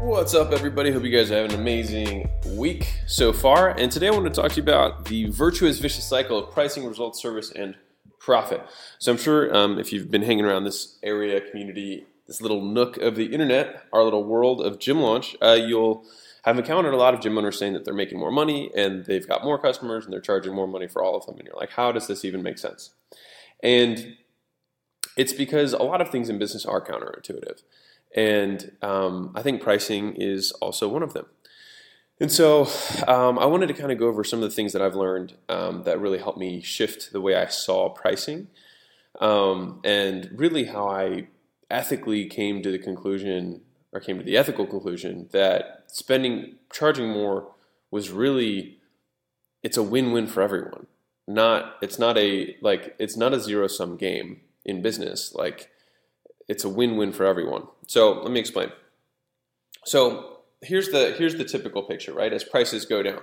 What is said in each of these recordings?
What's up, everybody? Hope you guys having an amazing week so far. And today I want to talk to you about the virtuous vicious cycle of pricing, results, service, and profit. So I'm sure um, if you've been hanging around this area, community, this little nook of the internet, our little world of gym launch, uh, you'll have encountered a lot of gym owners saying that they're making more money and they've got more customers and they're charging more money for all of them. And you're like, how does this even make sense? And it's because a lot of things in business are counterintuitive. And um, I think pricing is also one of them. And so um, I wanted to kind of go over some of the things that I've learned um, that really helped me shift the way I saw pricing um, and really how I ethically came to the conclusion or came to the ethical conclusion that spending, charging more was really, it's a win-win for everyone. Not, it's not a, like, it's not a zero sum game in business. Like, it's a win-win for everyone. So let me explain. So here's the here's the typical picture, right? As prices go down.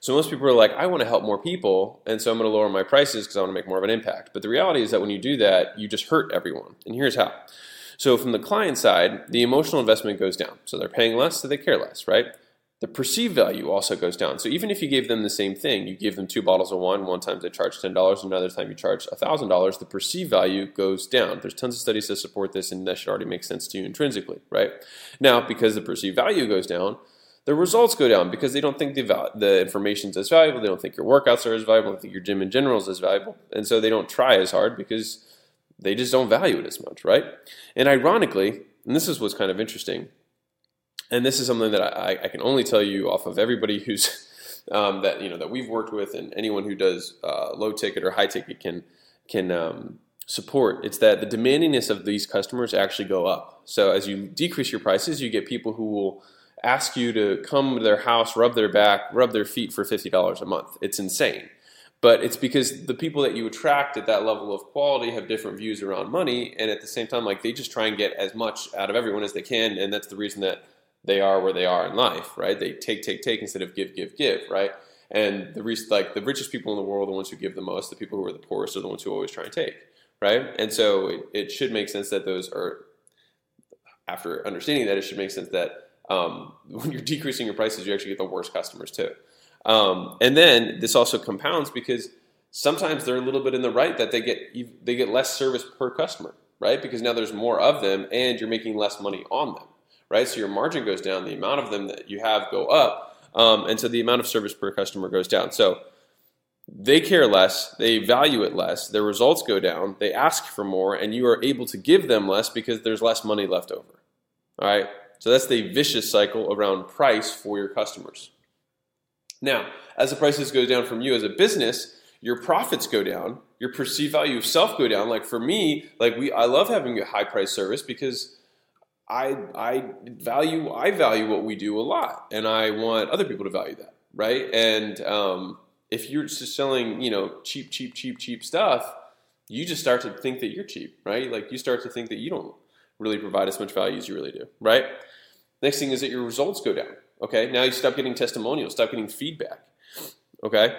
So most people are like, I want to help more people, and so I'm going to lower my prices because I want to make more of an impact. But the reality is that when you do that, you just hurt everyone. And here's how. So from the client side, the emotional investment goes down. So they're paying less, so they care less, right? The perceived value also goes down. So even if you gave them the same thing, you give them two bottles of wine, one time they charge $10, another time you charge $1,000, the perceived value goes down. There's tons of studies that support this, and that should already make sense to you intrinsically, right? Now, because the perceived value goes down, the results go down because they don't think the, the information is as valuable, they don't think your workouts are as valuable, they think your gym in general is as valuable, and so they don't try as hard because they just don't value it as much, right? And ironically, and this is what's kind of interesting, and this is something that I, I can only tell you off of everybody who's um, that you know that we've worked with, and anyone who does uh, low ticket or high ticket can can um, support. It's that the demandingness of these customers actually go up. So as you decrease your prices, you get people who will ask you to come to their house, rub their back, rub their feet for fifty dollars a month. It's insane. But it's because the people that you attract at that level of quality have different views around money, and at the same time, like they just try and get as much out of everyone as they can, and that's the reason that they are where they are in life, right? They take, take, take instead of give, give, give, right? And the like the richest people in the world are the ones who give the most. The people who are the poorest are the ones who always try and take, right? And so it, it should make sense that those are. After understanding that, it should make sense that um, when you're decreasing your prices, you actually get the worst customers too. Um, and then this also compounds because sometimes they're a little bit in the right that they get they get less service per customer, right? Because now there's more of them, and you're making less money on them right? So your margin goes down, the amount of them that you have go up, um, and so the amount of service per customer goes down. So they care less, they value it less, their results go down, they ask for more, and you are able to give them less because there's less money left over. All right? So that's the vicious cycle around price for your customers. Now, as the prices go down from you as a business, your profits go down, your perceived value of self go down. Like for me, like we I love having a high price service because I I value I value what we do a lot, and I want other people to value that, right? And um, if you're just selling, you know, cheap, cheap, cheap, cheap stuff, you just start to think that you're cheap, right? Like you start to think that you don't really provide as much value as you really do, right? Next thing is that your results go down. Okay, now you stop getting testimonials, stop getting feedback. Okay,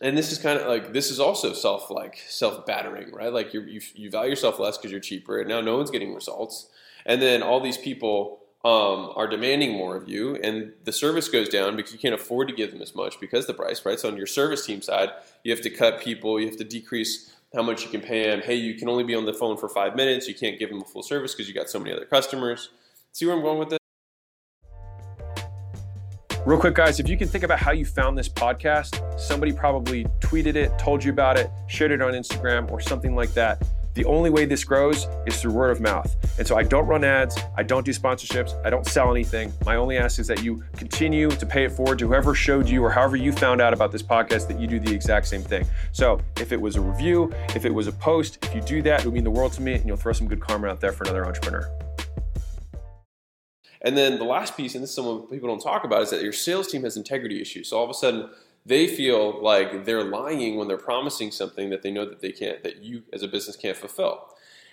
and this is kind of like this is also self like self battering, right? Like you you value yourself less because you're cheaper, and now no one's getting results and then all these people um, are demanding more of you, and the service goes down because you can't afford to give them as much because the price, right? So on your service team side, you have to cut people, you have to decrease how much you can pay them. Hey, you can only be on the phone for five minutes. You can't give them a full service because you got so many other customers. See where I'm going with this? Real quick, guys, if you can think about how you found this podcast, somebody probably tweeted it, told you about it, shared it on Instagram, or something like that. The only way this grows is through word of mouth. And so I don't run ads, I don't do sponsorships, I don't sell anything. My only ask is that you continue to pay it forward to whoever showed you or however you found out about this podcast that you do the exact same thing. So if it was a review, if it was a post, if you do that, it would mean the world to me and you'll throw some good karma out there for another entrepreneur. And then the last piece, and this is something people don't talk about, is that your sales team has integrity issues. So all of a sudden, they feel like they're lying when they're promising something that they know that they can't, that you as a business can't fulfill.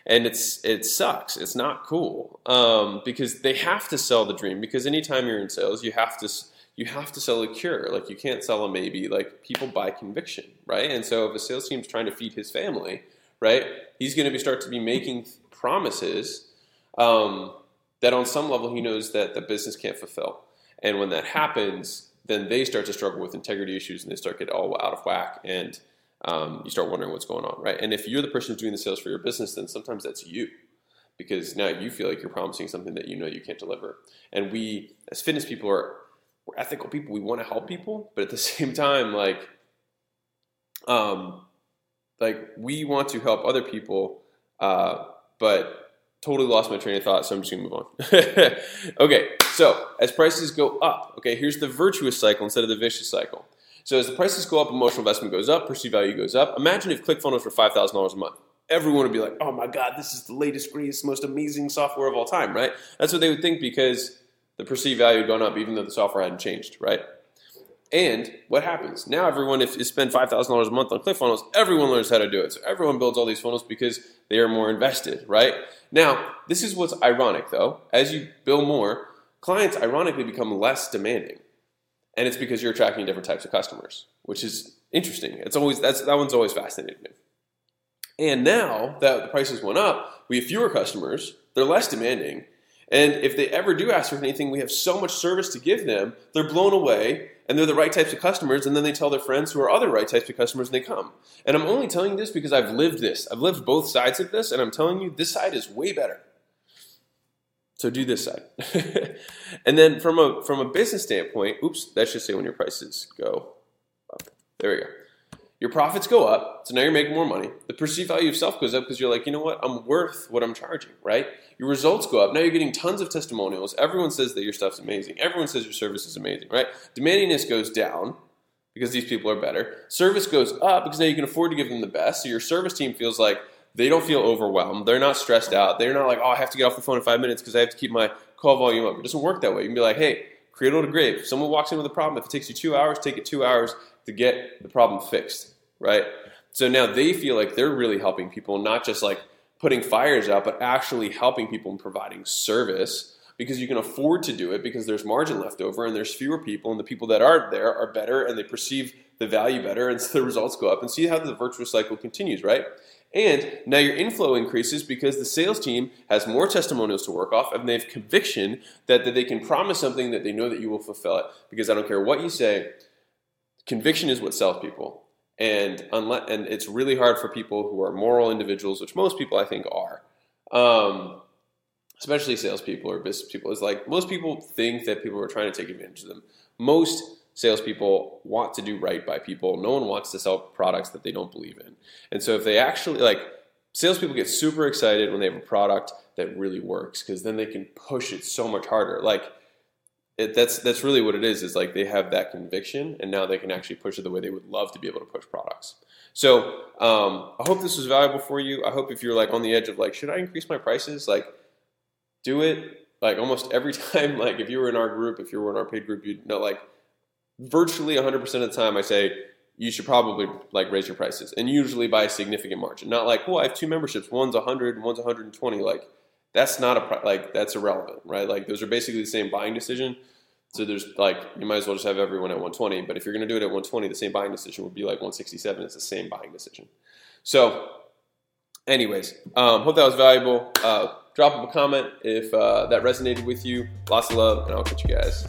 And it's it sucks. It's not cool um, because they have to sell the dream. Because anytime you're in sales, you have to you have to sell a cure. Like you can't sell a maybe. Like people buy conviction, right? And so if a sales team's trying to feed his family, right, he's going to be start to be making promises um, that on some level he knows that the business can't fulfill. And when that happens, then they start to struggle with integrity issues and they start to get all out of whack and um, you start wondering what's going on, right? And if you're the person who's doing the sales for your business, then sometimes that's you because now you feel like you're promising something that you know you can't deliver. And we, as fitness people, are we're ethical people. We want to help people, but at the same time, like, um, like we want to help other people, uh, but totally lost my train of thought, so I'm just gonna move on. okay, so as prices go up, okay, here's the virtuous cycle instead of the vicious cycle. So as the prices go up, emotional investment goes up, perceived value goes up. Imagine if ClickFunnels were five thousand dollars a month. Everyone would be like, "Oh my god, this is the latest, greatest, most amazing software of all time!" Right? That's what they would think because the perceived value had gone up, even though the software hadn't changed. Right? And what happens now? Everyone, if you spend five thousand dollars a month on ClickFunnels, everyone learns how to do it. So everyone builds all these funnels because they are more invested, right? Now, this is what's ironic, though. As you build more, clients ironically become less demanding and it's because you're attracting different types of customers, which is interesting. It's always that's that one's always fascinated me. And now that the prices went up, we have fewer customers. They're less demanding, and if they ever do ask for anything, we have so much service to give them. They're blown away, and they're the right types of customers. And then they tell their friends who are other right types of customers, and they come. And I'm only telling you this because I've lived this. I've lived both sides of this, and I'm telling you this side is way better. So do this side. and then from a from a business standpoint, oops, that should say when your prices go up. There we go. Your profits go up, so now you're making more money. The perceived value of self goes up because you're like, you know what, I'm worth what I'm charging, right? Your results go up. Now you're getting tons of testimonials. Everyone says that your stuff's amazing. Everyone says your service is amazing, right? Demandingness goes down because these people are better. Service goes up because now you can afford to give them the best. So your service team feels like they don't feel overwhelmed. They're not stressed out. They're not like, oh, I have to get off the phone in five minutes because I have to keep my call volume up. It doesn't work that way. You can be like, hey, cradle to grave. If someone walks in with a problem, if it takes you two hours, take it two hours to get the problem fixed, right? So now they feel like they're really helping people, not just like putting fires out, but actually helping people and providing service because you can afford to do it because there's margin left over and there's fewer people and the people that are there are better and they perceive the value better and so the results go up and see how the virtuous cycle continues, right? And now your inflow increases because the sales team has more testimonials to work off and they have conviction that, that they can promise something that they know that you will fulfill it. Because I don't care what you say, conviction is what sells people. And, unless, and it's really hard for people who are moral individuals, which most people I think are, um, especially salespeople or business people. Is like most people think that people are trying to take advantage of them. Most salespeople want to do right by people. No one wants to sell products that they don't believe in. And so if they actually like salespeople get super excited when they have a product that really works because then they can push it so much harder. Like it, that's that's really what it is. Is like they have that conviction, and now they can actually push it the way they would love to be able to push products. So um, I hope this was valuable for you. I hope if you're like on the edge of like, should I increase my prices? Like, do it. Like almost every time. Like if you were in our group, if you were in our paid group, you'd know like virtually 100% of the time I say you should probably like raise your prices and usually by a significant margin. Not like, well, I have two memberships, one's 100 and one's 120 like that's not a like that's irrelevant, right? Like those are basically the same buying decision. So there's like you might as well just have everyone at 120, but if you're going to do it at 120, the same buying decision would be like 167. It's the same buying decision. So, anyways, um, hope that was valuable. Uh, drop a comment if uh, that resonated with you. Lots of love, and I'll catch you guys